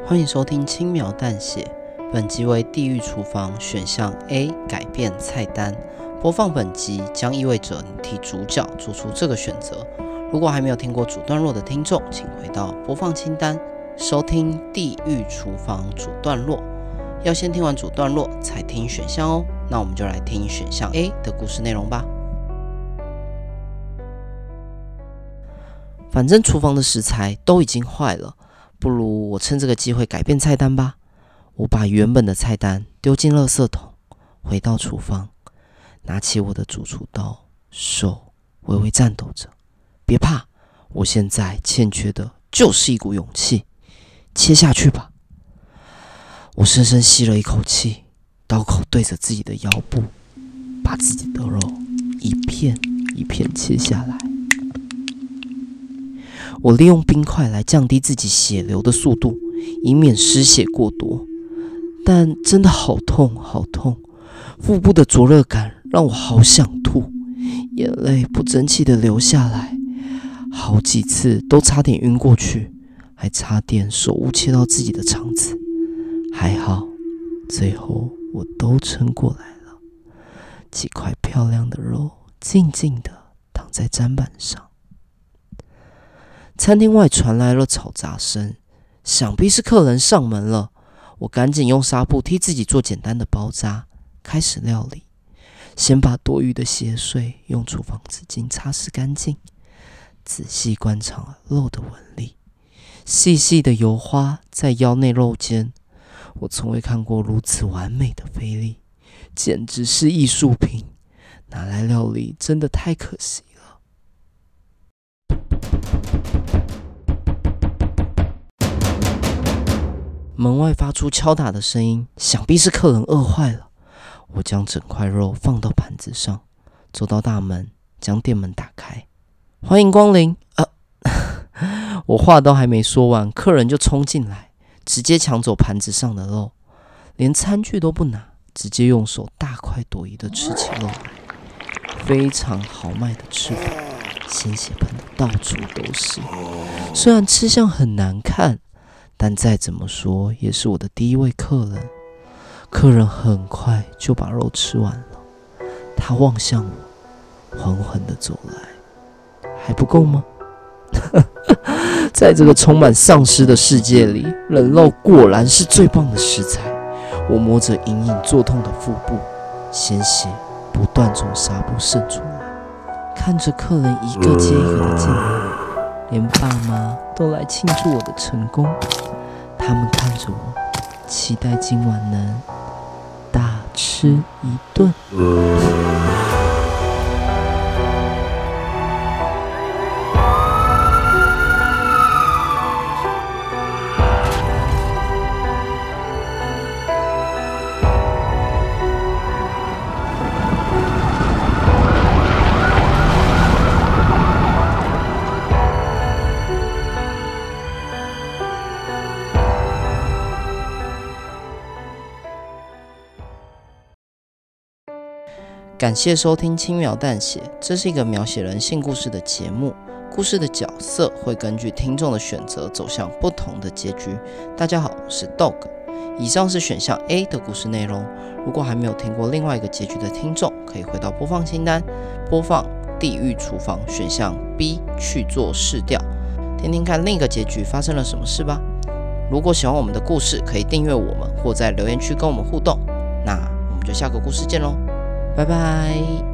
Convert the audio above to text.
欢迎收听轻描淡写，本集为地狱厨房选项 A 改变菜单。播放本集将意味着你替主角做出这个选择。如果还没有听过主段落的听众，请回到播放清单收听地狱厨房主段落。要先听完主段落才听选项哦。那我们就来听选项 A 的故事内容吧。反正厨房的食材都已经坏了，不如我趁这个机会改变菜单吧。我把原本的菜单丢进垃圾桶，回到厨房，拿起我的主厨刀，手微微颤抖着。别怕，我现在欠缺的就是一股勇气。切下去吧。我深深吸了一口气，刀口对着自己的腰部，把自己的肉一片一片切下来。我利用冰块来降低自己血流的速度，以免失血过多。但真的好痛，好痛！腹部的灼热感让我好想吐，眼泪不争气的流下来，好几次都差点晕过去，还差点手误切到自己的肠子。还好，最后我都撑过来了。几块漂亮的肉静静的躺在砧板上。餐厅外传来了嘈杂声，想必是客人上门了。我赶紧用纱布替自己做简单的包扎，开始料理。先把多余的血水用厨房纸巾擦拭干净，仔细观察肉的纹理，细细的油花在腰内肉间，我从未看过如此完美的菲力，简直是艺术品，拿来料理真的太可惜。门外发出敲打的声音，想必是客人饿坏了。我将整块肉放到盘子上，走到大门，将店门打开，欢迎光临。呃，我话都还没说完，客人就冲进来，直接抢走盘子上的肉，连餐具都不拿，直接用手大快朵颐的吃起肉，非常豪迈的吃法，鲜血喷的到处都是。虽然吃相很难看。但再怎么说，也是我的第一位客人。客人很快就把肉吃完了，他望向我，缓缓地走来。还不够吗？在这个充满丧尸的世界里，人肉果然是最棒的食材。我摸着隐隐作痛的腹部，鲜血不断从纱布渗出来，看着客人一个接一个的进来，连爸妈都来庆祝我的成功。他们看着我，期待今晚能大吃一顿。感谢收听轻描淡写，这是一个描写人性故事的节目。故事的角色会根据听众的选择走向不同的结局。大家好，我是 Dog。以上是选项 A 的故事内容。如果还没有听过另外一个结局的听众，可以回到播放清单，播放《地狱厨房》选项 B 去做试调，听听看另一个结局发生了什么事吧。如果喜欢我们的故事，可以订阅我们或在留言区跟我们互动。那我们就下个故事见喽。拜拜。